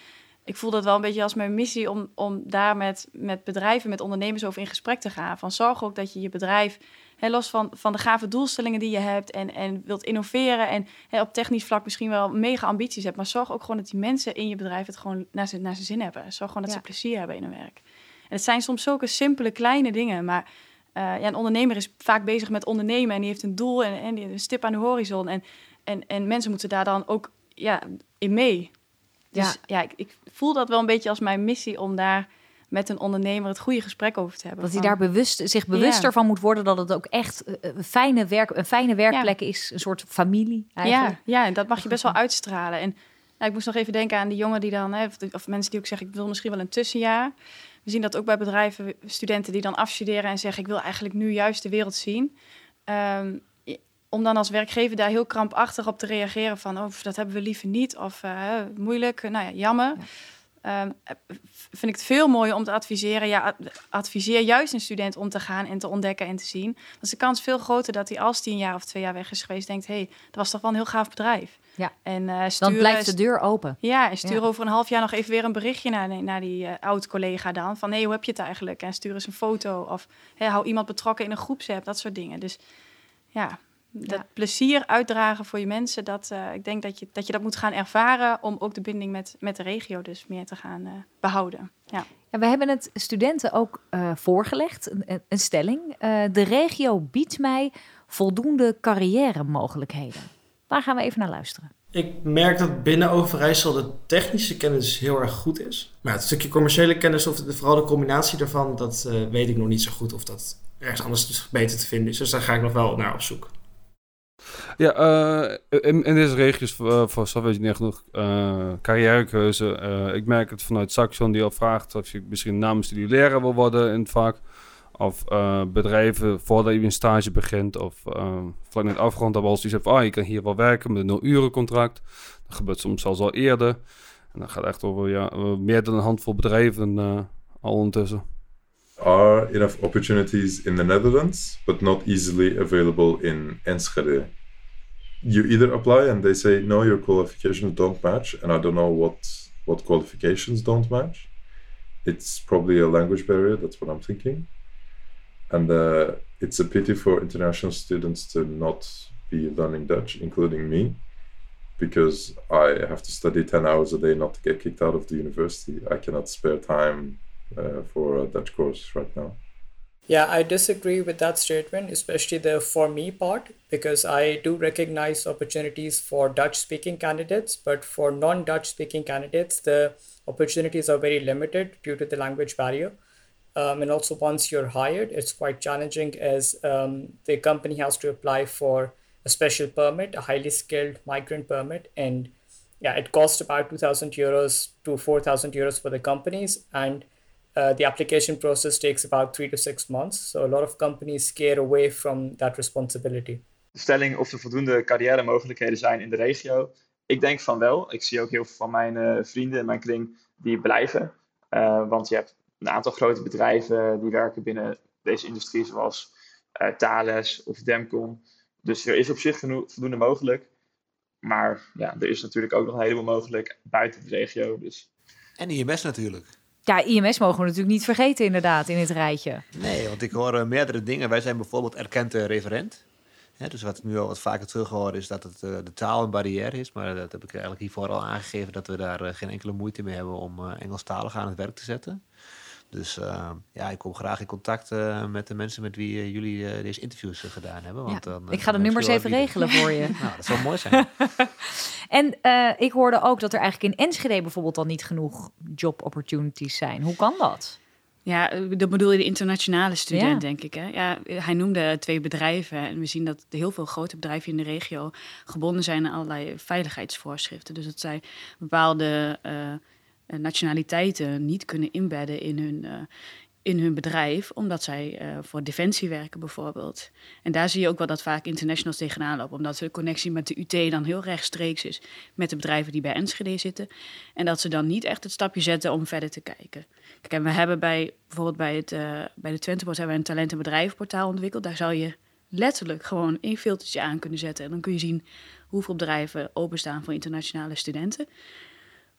ik voel dat wel een beetje als mijn missie om, om daar met, met bedrijven, met ondernemers over in gesprek te gaan. Van zorg ook dat je je bedrijf, hè, los van, van de gave doelstellingen die je hebt en, en wilt innoveren en hè, op technisch vlak misschien wel mega ambities hebt, maar zorg ook gewoon dat die mensen in je bedrijf het gewoon naar zijn, naar zijn zin hebben. Zorg gewoon dat Ja. ze plezier hebben in hun werk. En het zijn soms zulke simpele kleine dingen, maar eh, ja, een ondernemer is vaak bezig met ondernemen en die heeft een doel en, en een stip aan de horizon. En, en, en mensen moeten daar dan ook ja, in mee. Dus ja, ik, ik voel dat wel een beetje als mijn missie om daar met een ondernemer het goede gesprek over te hebben. Dat hij daar bewust, zich bewuster Ja. van moet worden dat het ook echt eh, een fijne, werk, een fijne werkplek is. Een soort familie eigenlijk. Ja, ja, en dat mag je best wel uitstralen. En ja, ik moest nog even denken aan die jongen die dan, hè, of, mensen die ook zeggen, ik wil misschien wel een tussenjaar. We zien dat ook bij bedrijven, studenten die dan afstuderen en zeggen, ik wil eigenlijk nu juist de wereld zien. I- om dan als werkgever daar heel krampachtig op te reageren van, oh, dat hebben we liever niet, of eh, moeilijk, nou ja, jammer. Ehm, eh, vind ik het veel mooier om te adviseren. Ja, ad- adviseer juist een student om te gaan en te ontdekken en te zien. Dan is de kans veel groter dat hij als hij een jaar of twee jaar weg is geweest, denkt: hé, hey, dat was toch wel een heel gaaf bedrijf. Ja. En eh Dan blijft de deur open. Ja, en stuur Ja. over een half jaar nog even weer een berichtje naar, naar die eh, oud-collega dan. Van hé, hey, hoe heb je het eigenlijk? En stuur eens een foto. Of hey, hou iemand betrokken in een groepsapp, dat soort dingen. Dus ja, dat Ja. plezier uitdragen voor je mensen, dat, eh, ik denk dat je, dat je dat moet gaan ervaren om ook de binding met, met de regio dus meer te gaan eh, behouden. Ja. Ja, we hebben het studenten ook eh, voorgelegd, een, een- een stelling. Eh, de regio biedt mij voldoende carrière mogelijkheden. Daar gaan we even naar luisteren. Ik merk dat binnen Overijssel de technische kennis heel erg goed is. Maar het stukje commerciële kennis, of de, vooral de combinatie daarvan, dat eh, weet ik nog niet zo goed of dat ergens anders dus beter te vinden is. Dus daar ga ik nog wel naar op zoek. Ja, eh, in, in deze regio's uh, voor software engineer genoeg eh, carrièrekeuze. Eh, ik merk het vanuit Saxion die al vraagt of je misschien namens leraar wil worden in het vak. Of eh, bedrijven voordat je een stage begint. Of vlak net afgerond hebben als die zegt, ah, je kan hier wel werken met een nul uren contract. Dat gebeurt soms zelfs al eerder. En dat gaat echt over ja, meer dan een handvol bedrijven al ondertussen. Are enough opportunities in the Netherlands, but not easily available in Enschede. You either apply and they say no, your qualifications don't match, and I don't know what what qualifications don't match. It's probably a language barrier. That's what I'm thinking, and uh, it's a pity for international students to not be learning Dutch, including me, because I have to study ten hours a day not to get kicked out of the university. I cannot spare time for a Dutch course right now. Yeah, I disagree with that statement, especially the for me part, because I do recognize opportunities for Dutch speaking candidates, but for non Dutch speaking candidates, the opportunities are very limited due to the language barrier. Um, and also, once you're hired, it's quite challenging as um, the company has to apply for a special permit, a highly skilled migrant permit, and yeah, it costs about 2,000 euros to 4,000 euros for the companies. And uh, the application process takes about three to six months. So a lot of companies scare away from that responsibility. De stelling of er voldoende carrière mogelijkheden zijn in de regio. Ik denk van wel. Ik zie ook heel veel van mijn uh, vrienden en mijn kring die blijven. Uh, want je hebt een aantal grote bedrijven die werken binnen deze industrie, zoals uh, Thales of Demcon. Dus er is op zich genoeg, voldoende mogelijk. Maar ja, er is natuurlijk ook nog een heleboel mogelijk buiten de regio. Dus. En IMS natuurlijk. Ja, IMS mogen we natuurlijk niet vergeten inderdaad in het rijtje. Nee, want ik hoor uh, meerdere dingen. Wij zijn bijvoorbeeld erkend uh, referent. Dus wat ik nu al wat vaker terughoor is dat het, uh, de taal een barrière is. Maar dat heb ik eigenlijk hiervoor al aangegeven dat we daar geen enkele moeite mee hebben om Engelstalig aan het werk te zetten. Dus uh, ja, ik kom graag in contact uh, met de mensen met wie uh, jullie deze interviews gedaan hebben. Want ja, dan, ik ga de nummers even regelen voor je. *laughs* nou, dat zou mooi zijn. *laughs* en ik hoorde ook dat er eigenlijk in Enschede bijvoorbeeld al niet genoeg job opportunities zijn. Hoe kan dat? Ja, dat bedoel je de internationale student, ja. denk ik. Hè? Ja, hij noemde twee bedrijven. En we zien dat heel veel grote bedrijven in de regio gebonden zijn aan allerlei veiligheidsvoorschriften. Dus dat zij bepaalde uh, nationaliteiten niet kunnen inbedden in hun, uh, in hun bedrijf, omdat zij uh, voor defensie werken bijvoorbeeld. En daar zie je ook wel dat vaak internationals tegenaan lopen, omdat de connectie met de UT dan heel rechtstreeks is met de bedrijven die bij Enschede zitten. En dat ze dan niet echt het stapje zetten om verder te kijken. Kijk, en we hebben bij bijvoorbeeld bij, het, bij de Twentebos hebben we een talent- en bedrijvenportaal ontwikkeld. Daar zou je letterlijk gewoon één filtertje aan kunnen zetten. En dan kun je zien hoeveel bedrijven openstaan voor internationale studenten.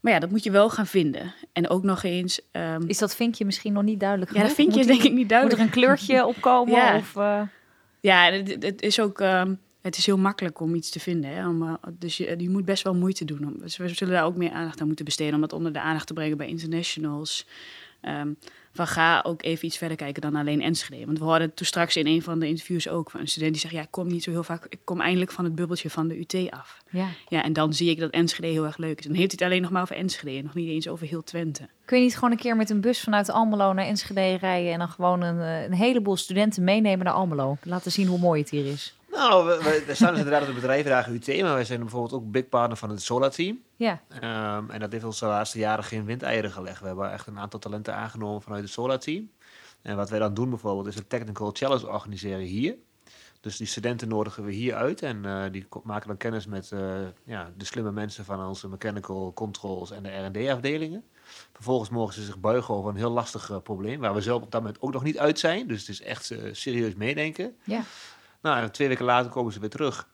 Maar ja, dat moet je wel gaan vinden. En ook nog eens... Um, is dat vinkje misschien nog niet duidelijk genoeg? Ja, dat vind je denk ik niet duidelijk. Moet er een kleurtje opkomen? *laughs* ja. Of, uh... ja, het, het, is ook... Um, het is heel makkelijk om iets te vinden. Hè? Om, uh, dus je, je moet best wel moeite doen. Om, dus we zullen daar ook meer aandacht aan moeten besteden... om dat onder de aandacht te brengen bij internationals. ehm, van ga ook even iets verder kijken dan alleen Enschede. Want we hoorden toen straks in een van de interviews ook van een student die zegt, ja, ik kom niet zo heel vaak, ik kom eindelijk van het bubbeltje van de UT af. Ja. Ja, en dan zie ik dat Enschede heel erg leuk is. Dan heeft hij het alleen nog maar over Enschede en nog niet eens over heel Twente. Kun je niet gewoon een keer met een bus vanuit Almelo naar Enschede rijden en dan gewoon een, eh, een heleboel studenten meenemen naar Almelo? Laten zien hoe mooi het hier is. Nou, we, we, we staan dus inderdaad op de bedrijvendagen UT, maar wij zijn bijvoorbeeld ook big partner van het Solar Team. Ja. Ehm, en dat heeft ons de laatste jaren geen windeieren gelegd. We hebben echt een aantal talenten aangenomen vanuit het Solar Team. En wat wij dan doen bijvoorbeeld is een technical challenge organiseren hier. Dus die studenten nodigen we hier uit en eh, die maken dan kennis met eh, ja, de slimme mensen van onze mechanical controls en de R&D afdelingen. Vervolgens mogen ze zich buigen over een heel lastig eh, probleem, waar we zelf op dat moment ook nog niet uit zijn. Dus het is echt serieus meedenken. Ja. Nou, en twee weken later komen ze weer terug.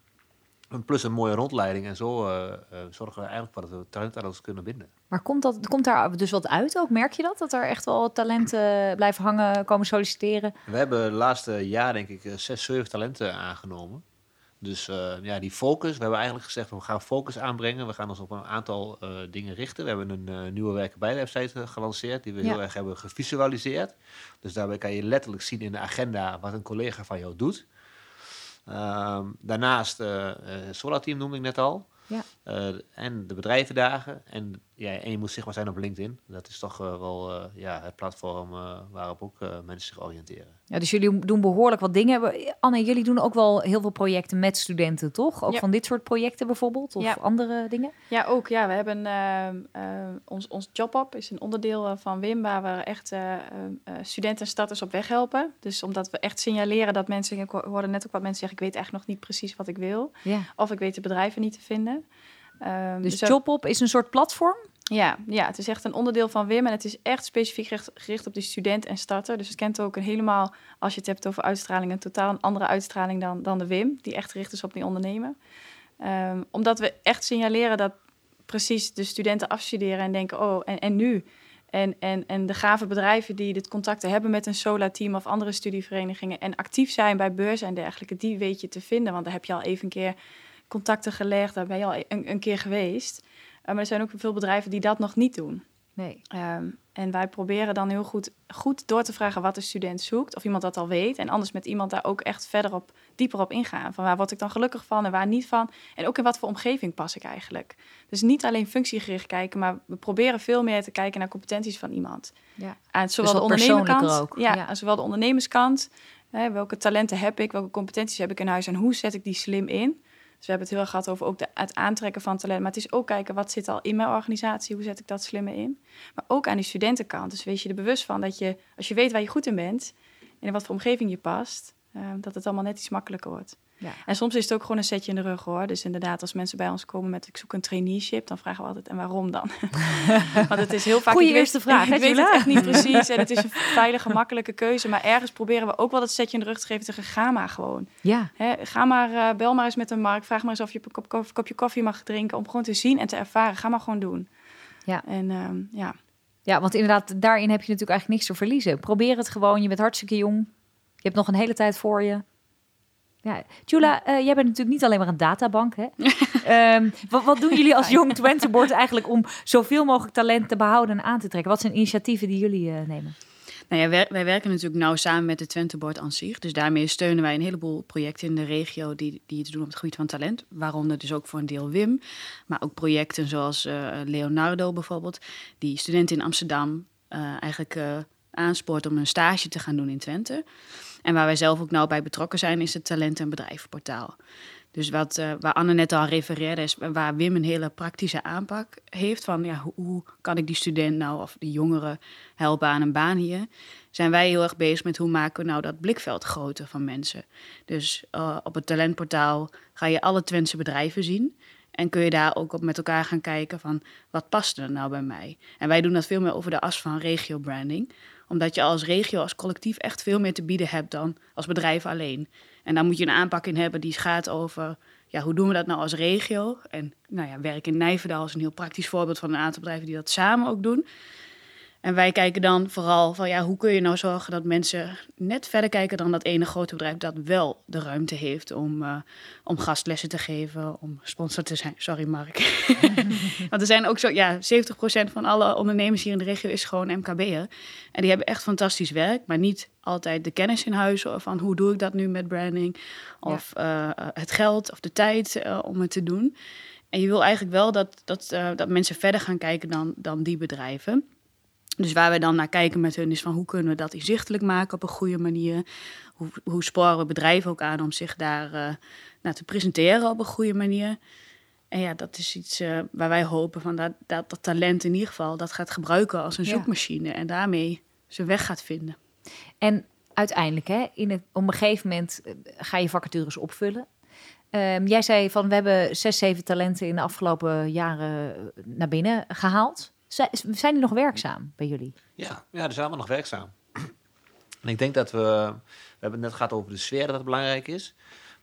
En Plus een mooie rondleiding en zo eh, eh, zorgen we eigenlijk voor dat we talent aan ons kunnen binden. Maar komt, dat, komt daar dus wat uit ook? Merk je dat? Dat er echt wel talenten blijven hangen, komen solliciteren? We hebben de laatste jaar denk ik eh, zes, zeven talenten aangenomen. Dus ja, die focus. We hebben eigenlijk gezegd, we gaan focus aanbrengen. We gaan ons op een aantal dingen richten. We hebben een nieuwe werken bij website gelanceerd, die we Ja. heel erg hebben gevisualiseerd. Dus daarbij kan je letterlijk zien in de agenda wat een collega van jou doet. Ehm, daarnaast eh Solar Team noemde ik net al. Ja. Eh, en de bedrijvendagen. En, ja, en je moet zichtbaar zijn op LinkedIn. Dat is toch eh, wel eh, ja, het platform eh, waarop ook eh, mensen zich oriënteren. Ja, dus jullie doen behoorlijk wat dingen. Anne, jullie doen ook wel heel veel projecten met studenten, toch? Ook Ja. van dit soort projecten bijvoorbeeld? Of Ja. andere dingen? Ja, ook. Ja, we hebben ehm, eh, ons, ons job-up is een onderdeel van WIM waar we echt eh, eh, eh, studenten en starters op weg helpen. Dus omdat we echt signaleren dat mensen, ik ho- hoorde net ook wat mensen zeggen, ik weet eigenlijk nog niet precies wat ik wil. Ja. Of ik weet de bedrijven niet te vinden. Ehm, Dus we- JobOp is een soort platform? ja, ja, het is echt een onderdeel van WIM en het is echt specifiek gericht, gericht op die student en starter. Dus het kent ook een helemaal, als je het hebt over uitstraling, een totaal een andere uitstraling dan, dan de WIM, die echt gericht is op die ondernemer. Ehm, omdat we echt signaleren dat precies de studenten afstuderen en denken, oh, en, en nu? En, en, en de gave bedrijven die dit contacten hebben met een SOLA-team of andere studieverenigingen en actief zijn bij beurzen en dergelijke, die weet je te vinden. Want daar heb je al even een keer contacten gelegd, daar ben je al een, een keer geweest. Uh, maar er zijn ook veel bedrijven die dat nog niet doen. Nee. Ehm, en wij proberen dan heel goed, goed door te vragen wat de student zoekt, of iemand dat al weet. En anders met iemand daar ook echt verder op, dieper op ingaan. Van waar word ik dan gelukkig van en waar niet van. En ook in wat voor omgeving pas ik eigenlijk. Dus niet alleen functiegericht kijken, maar we proberen veel meer te kijken naar competenties van iemand. Ja. Aan zowel Dus de persoonlijker ondernemerkant, ook, Ja, ja. aan zowel de ondernemerskant. Hè, welke talenten heb ik, welke competenties heb ik in huis en hoe zet ik die slim in? Dus we hebben het heel erg gehad over ook de, het aantrekken van talent. Maar het is ook kijken, wat zit al in mijn organisatie? Hoe zet ik dat slimmer in? Maar ook aan die studentenkant. Dus wees je er bewust van dat je, als je weet waar je goed in bent... en in wat voor omgeving je past... eh, dat het allemaal net iets makkelijker wordt. Ja. En soms is het ook gewoon een setje in de rug, hoor. Dus inderdaad, als mensen bij ons komen met... ik zoek een traineeship, dan vragen we altijd... en waarom dan? *laughs* Want het is heel vaak... Goeie weet- eerste vraag, *laughs* Ik weet het echt niet precies. En het is een veilige, makkelijke keuze. Maar ergens proberen we ook wel dat setje in de rug te geven... tegen ga maar gewoon. Ja. Ga maar, eh, bel maar eens met een markt. Vraag maar eens of je een kop, kop- kopje koffie mag drinken. Om gewoon te zien en te ervaren. Ga maar gewoon doen. Ja. En ehm, ja. ja, want inderdaad, daarin heb je natuurlijk eigenlijk niks te verliezen. Probeer het gewoon. Je bent hartstikke jong. Je hebt nog een hele tijd voor je. Ja, Jula, eh, jij bent natuurlijk niet alleen maar een databank. Hè? *laughs* Ehm, wat, wat doen jullie als Jong Twente *laughs* Board eigenlijk om zoveel mogelijk talent te behouden en aan te trekken? Wat zijn initiatieven die jullie eh, nemen? Nou ja, wij, wij werken natuurlijk nauw samen met de Twente Board aan zich. Dus daarmee steunen wij een heleboel projecten in de regio die, die iets doen op het gebied van talent. Waaronder dus ook voor een deel WIM. Maar ook projecten zoals eh, Leonardo bijvoorbeeld. Die studenten in Amsterdam eigenlijk aanspoort om een stage te gaan doen in Twente. En waar wij zelf ook nauw bij betrokken zijn is het Talent- en Bedrijvenportaal. Dus wat, eh, waar Anne net al refereerde, is waar Wim een hele praktische aanpak heeft van ja, hoe, kan ik die student nou of die jongeren helpen aan een baan hier, zijn wij heel erg bezig met hoe maken we nou dat blikveld groter van mensen. Dus eh, op het talentportaal ga je alle Twentse bedrijven zien. En kun je daar ook op met elkaar gaan kijken van wat past er nou bij mij? En wij doen dat veel meer over de as van regio-branding. Omdat je als regio, als collectief echt veel meer te bieden hebt dan als bedrijf alleen. En daar moet je een aanpak in hebben die gaat over ja, hoe doen we dat nou als regio? En nou ja, werk in Nijverdal is een heel praktisch voorbeeld van een aantal bedrijven die dat samen ook doen. En wij kijken dan vooral van ja, hoe kun je nou zorgen dat mensen net verder kijken dan dat ene grote bedrijf dat wel de ruimte heeft om, uh, om gastlessen te geven, om sponsor te zijn. Sorry Mark. *laughs* Want er zijn ook zo, ja, 70% van alle ondernemers hier in de regio is gewoon MKB'er. En die hebben echt fantastisch werk, maar niet altijd de kennis in huis van hoe doe ik dat nu met branding. Of uh, het geld of de tijd uh, om het te doen. En je wil eigenlijk wel dat, dat, dat mensen verder gaan kijken dan, dan die bedrijven. Dus waar we dan naar kijken met hun is van hoe kunnen we dat inzichtelijk maken op een goede manier. Hoe, hoe sporen we bedrijven ook aan om zich daar uh, naar te presenteren op een goede manier. En ja, dat is iets uh, waar wij hopen van dat, dat, dat talent in ieder geval dat gaat gebruiken als een ja. zoekmachine en daarmee zijn weg gaat vinden. En uiteindelijk, hè, in het, op een gegeven moment eh, ga je vacatures opvullen. Um, jij zei van we hebben zes, zeven talenten in de afgelopen jaren naar binnen gehaald. Zijn die nog werkzaam bij jullie? Ja, ja die zijn allemaal nog werkzaam. *clears throat* En ik denk dat we, we hebben het net gehad over de sfeer dat het belangrijk is.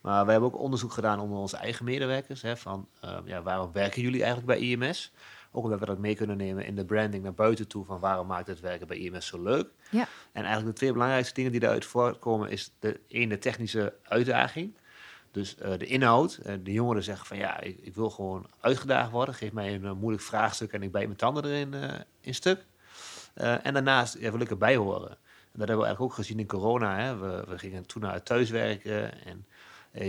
Maar we hebben ook onderzoek gedaan onder onze eigen medewerkers. Hè, van uh, ja, waarom werken jullie eigenlijk bij IMS? Ook omdat we dat mee kunnen nemen in de branding naar buiten toe. Van waarom maakt het werken bij IMS zo leuk? Ja. En eigenlijk de twee belangrijkste dingen die daaruit voortkomen is de ene technische uitdaging. Dus uh, de inhoud, uh, de jongeren zeggen van ja, ik, ik, wil gewoon uitgedaagd worden. Geef mij een uh, moeilijk vraagstuk en ik bijt mijn tanden erin in stuk. en daarnaast ja, wil ik erbij horen. En dat hebben we eigenlijk ook gezien in corona. Hè. We, we gingen toen naar thuiswerken en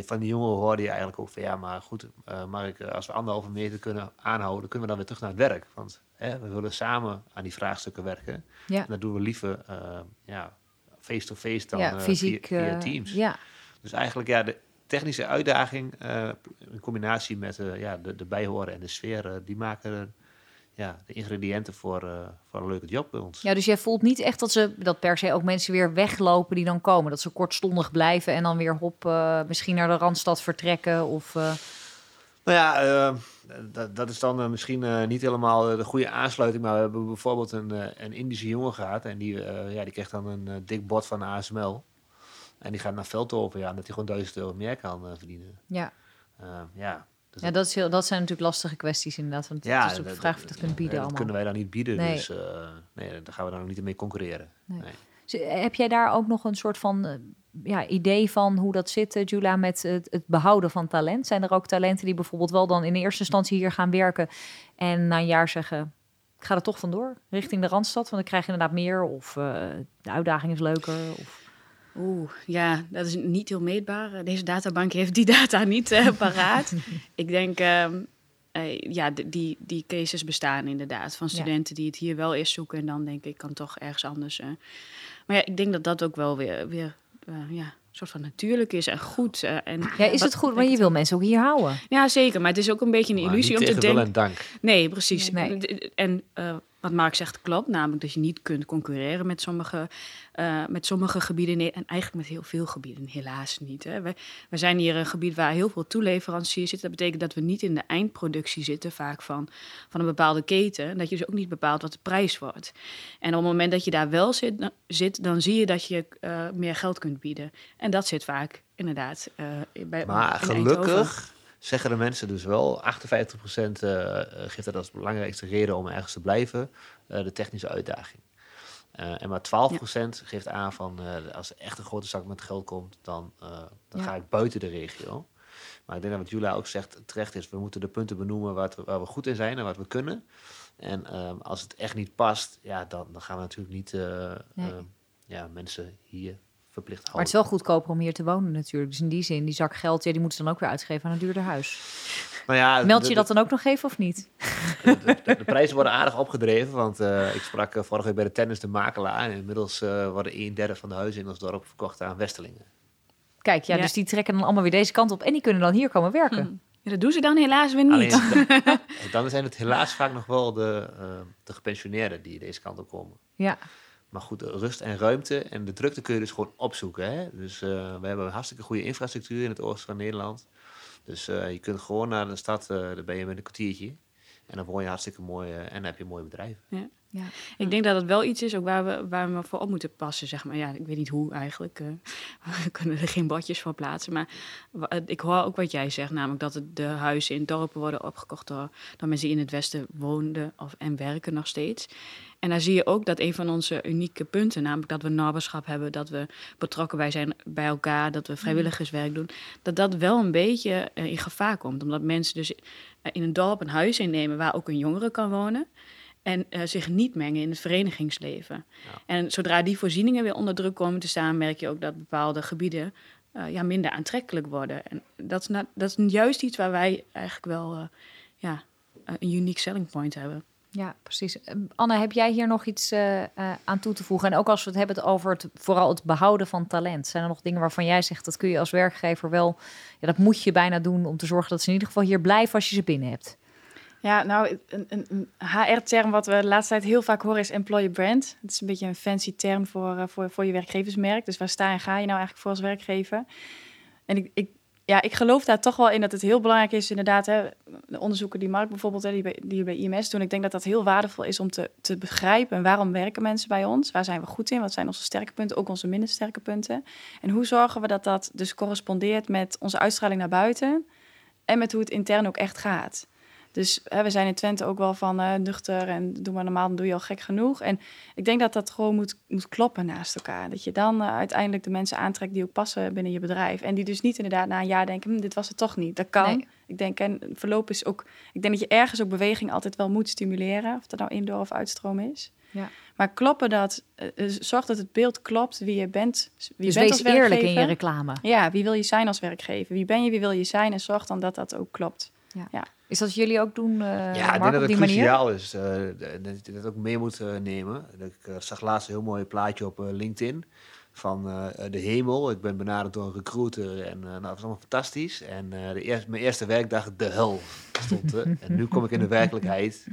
van die jongeren hoorde je eigenlijk ook van ja, maar goed, Mark, als we anderhalve meter kunnen aanhouden, kunnen we dan weer terug naar het werk. Want hè, we willen samen aan die vraagstukken werken. Ja. En dat doen we liever ja, face-to-face dan ja, fysiek, via, via Teams. ja. Dus eigenlijk ja, de, technische uitdaging uh, in combinatie met uh, ja, de, de bijhoren en de sfeer, uh, die maken ja, de ingrediënten voor, voor een leuke job bij ons. Ja, dus jij voelt niet echt dat ze dat per se ook mensen weer weglopen die dan komen. Dat ze kortstondig blijven en dan weer hop misschien naar de Randstad vertrekken of... Nou ja, dat, dat is dan misschien niet helemaal de goede aansluiting. Maar we hebben bijvoorbeeld een, een Indische jongen gehad. En die, ja, die kreeg dan een dik bod van ASML. En die gaat naar Veldhoven, ja, dat hij gewoon 1000 euro meer kan uh, verdienen. Ja. Uh, ja, dus ja dat, is heel, dat zijn natuurlijk lastige kwesties inderdaad. Want ja, het is ook de vraag of we dat kunnen bieden dat allemaal. kunnen wij dan niet bieden, nee. dus uh, nee, daar gaan we dan ook niet mee concurreren. Nee. Nee. Dus, heb jij daar ook nog een soort van ja, idee van hoe dat zit, Jula, met het, het, behouden van talent? Zijn er ook talenten die bijvoorbeeld wel dan in eerste instantie hier gaan werken en na een jaar zeggen... Ik ga er toch vandoor, richting de Randstad, want ik krijg inderdaad meer of de uitdaging is leuker. Of... Oeh, ja, dat is niet heel meetbaar. Deze databank heeft die *laughs* data niet uh, paraat. *laughs* ik denk, uh, uh, ja, die, die cases bestaan inderdaad. Van studenten ja. die het hier wel eerst zoeken en dan denk ik, kan toch ergens anders. maar ja, ik denk dat dat ook wel weer, weer ja, een soort van natuurlijk is en goed. en ja, is het goed, maar je wil mensen ook hier houden. Ja, zeker. Maar het is ook een beetje een illusie om te denken. en dank. Nee, precies. Nee. En uh, wat Mark zegt klopt, namelijk dat je niet kunt concurreren met sommige, uh, met sommige gebieden en eigenlijk met heel veel gebieden, helaas niet. Hè. We, we zijn hier een gebied waar heel veel toeleveranciers zitten. Dat betekent dat we niet in de eindproductie zitten, vaak van, van een bepaalde keten. En dat je dus ook niet bepaalt wat de prijs wordt. En op het moment dat je daar wel zit, dan, zit, dan zie je dat je uh, meer geld kunt bieden. En dat zit vaak inderdaad uh, bij Maar gelukkig zeggen de mensen dus wel, 58% uh, geeft dat als belangrijkste reden om ergens te blijven, uh, de technische uitdaging. Uh, en maar 12% ja. geeft aan van, uh, als er echt een grote zak met geld komt, dan, dan ja. ga ik buiten de regio. Maar ik denk dat wat Jula ook zegt terecht is, we moeten de punten benoemen waar, we, waar we goed in zijn en wat we kunnen. En um, als het echt niet past, ja, dan, dan gaan we natuurlijk niet nee. ja, mensen hier verplicht houden. Maar het is wel goedkoper om hier te wonen natuurlijk. Dus in die zin, die zak geld, ja, die moeten ze dan ook weer uitgeven aan een duurder huis. Nou ja, Meld je de, dat dan ook nog even of niet? De, de, de prijzen worden aardig opgedreven, want uh, ik sprak uh, vorige week bij de tennis de makelaar. En inmiddels uh, worden een derde van de huizen in ons dorp verkocht aan Westelingen. Kijk, ja, ja, dus die trekken dan allemaal weer deze kant op en die kunnen dan hier komen werken. Hm. Ja, dat doen ze dan helaas weer niet. Alleen, *laughs* dan, dan zijn het helaas vaak nog wel de, de gepensioneerden die deze kant op komen. Ja. Maar goed, rust en ruimte en de drukte kun je dus gewoon opzoeken. Hè? Dus uh, we hebben een hartstikke goede infrastructuur in het oosten van Nederland. Dus uh, je kunt gewoon naar de stad, uh, daar ben je met een kwartiertje. En dan woon je hartstikke mooi en dan heb je een mooi bedrijf. Ja. Ja. Ik denk dat het wel iets is ook waar we, waar we voor op moeten passen, zeg maar. Ja, ik weet niet hoe eigenlijk. Uh, *laughs* we kunnen er geen badjes voor plaatsen. Maar ik hoor ook wat jij zegt, namelijk dat het de huizen in dorpen worden opgekocht door, door mensen die in het Westen woonden of, en werken nog steeds. En daar zie je ook dat een van onze unieke punten, namelijk dat we naberschap hebben, dat we betrokken bij zijn bij elkaar, dat we mm. vrijwilligerswerk doen, dat dat wel een beetje uh, in gevaar komt. Omdat mensen dus in een dorp een huis innemen waar ook een jongere kan wonen en uh, zich niet mengen in het verenigingsleven. En zodra die voorzieningen weer onder druk komen te staan, merk je ook dat bepaalde gebieden uh, ja, minder aantrekkelijk worden. En dat is, dat is juist iets waar wij eigenlijk wel uh, ja, een unique selling point hebben. Ja, precies. Anne, heb jij hier nog iets aan toe te voegen? En ook als we het hebben over het, vooral het behouden van talent. Zijn er nog dingen waarvan jij zegt dat kun je als werkgever wel, ja, dat moet je bijna doen om te zorgen dat ze in ieder geval hier blijven als je ze binnen hebt? Ja, nou, een, een, HR-term wat we de laatste tijd heel vaak horen is employer brand. Het is een beetje een fancy term voor, uh, voor, voor je werkgeversmerk. Dus waar sta en ga je nou eigenlijk voor als werkgever? En ik, ik, ja, ik geloof daar toch wel in dat het heel belangrijk is, inderdaad, hè, de onderzoeken die Mark bijvoorbeeld, hè, die, bij, die bij IMS doen. Ik denk dat dat heel waardevol is om te, te begrijpen waarom werken mensen bij ons? Waar zijn we goed in? Wat zijn onze sterke punten, ook onze minder sterke punten? En hoe zorgen we dat dat dus correspondeert met onze uitstraling naar buiten en met hoe het intern ook echt gaat? Dus hè, we zijn in Twente ook wel van uh, nuchter en doe maar normaal, dan doe je al gek genoeg. En ik denk dat dat gewoon moet, moet kloppen naast elkaar. Dat je dan uh, uiteindelijk de mensen aantrekt die ook passen binnen je bedrijf. En die dus niet inderdaad na een jaar denken, hm, dit was het toch niet. Dat kan. Ik denk, en verloop is ook, ik denk dat je ergens ook beweging altijd wel moet stimuleren. Of dat nou indoor of uitstroom is. Ja. Maar kloppen dat, uh, zorg dat het beeld klopt wie je bent. Wie dus je bent wees als eerlijk in je reclame. Ja, wie wil je zijn als werkgever? Wie ben je, wie wil je zijn? En zorg dan dat dat ook klopt. Ja. ja. Is dat jullie ook doen, uh, Ja, ik denk dat het cruciaal is. Uh, dat je dat ook mee moet uh, nemen. Ik zag laatst een heel mooi plaatje op LinkedIn van de hemel. Ik ben benaderd door een recruiter en nou, dat was allemaal fantastisch. En de eerste, mijn eerste werkdag, de hel, stond er. en nu kom ik in de werkelijkheid. *laughs*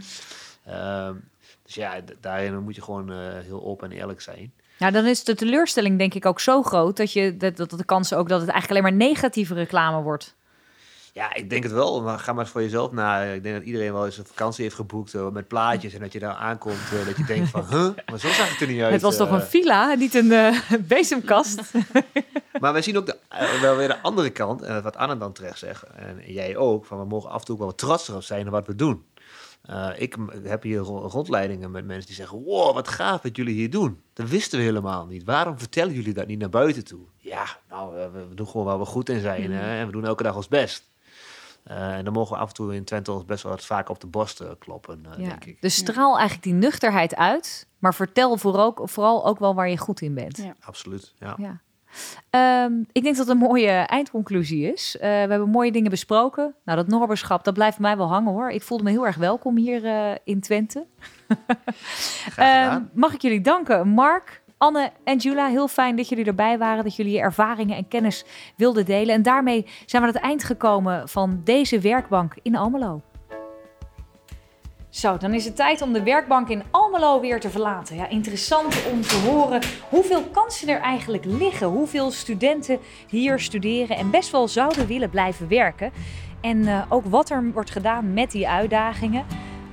Ehm, dus ja, daarin moet je gewoon heel open en eerlijk zijn. Ja, dan is de teleurstelling denk ik ook zo groot dat, je, dat, dat de kans ook dat het eigenlijk alleen maar negatieve reclame wordt. Ja, ik denk het wel. Maar ga maar eens voor jezelf na. Ik denk dat iedereen wel eens een vakantie heeft geboekt uh, met plaatjes. En dat je daar aankomt, uh, dat je denkt van, huh? Maar zo zag het er niet uit. Het was toch een eh. villa, niet een *laughs* bezemkast? *laughs* maar we zien ook de, wel weer de andere kant. En wat Anne dan terecht zegt, en jij ook, van we mogen af en toe ook wel trots erop zijn op wat we doen. ik heb hier rondleidingen met mensen die zeggen: Wow, wat gaaf wat jullie hier doen. Dat wisten we helemaal niet. Waarom vertellen jullie dat niet naar buiten toe? Ja, nou, we, doen gewoon waar we goed in zijn. Mm. Hè? En we doen elke dag ons best. Uh, en dan mogen we af en toe in Twente ons best wel wat vaak op de borst uh, kloppen, uh, denk ik. Dus straal eigenlijk die nuchterheid uit, maar vertel vooral ook, vooral ook wel waar je goed in bent. Ja. Absoluut, ja. ja. Um, ik denk dat het een mooie eindconclusie is. we hebben mooie dingen besproken. Nou, dat Norberschap, dat blijft mij wel hangen hoor. Ik voelde me heel erg welkom hier in Twente. *laughs* um, mag ik jullie danken, Mark, Anne en Jula, heel fijn dat jullie erbij waren, dat jullie je ervaringen en kennis wilden delen. En daarmee zijn we aan het eind gekomen van deze werkbank in Almelo. Zo, dan is het tijd om de werkbank in Almelo weer te verlaten. Ja, interessant om te horen hoeveel kansen er eigenlijk liggen. Hoeveel studenten hier studeren en best wel zouden willen blijven werken. En uh, ook wat er wordt gedaan met die uitdagingen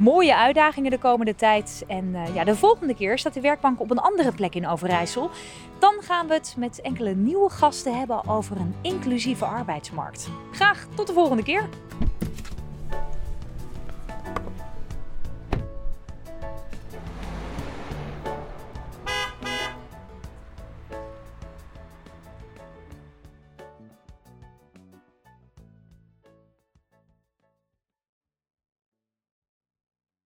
mooie uitdagingen de komende tijd. En uh, ja, de volgende keer staat de werkbank op een andere plek in Overijssel. Dan gaan we het met enkele nieuwe gasten hebben over een inclusieve arbeidsmarkt. Graag tot de volgende keer.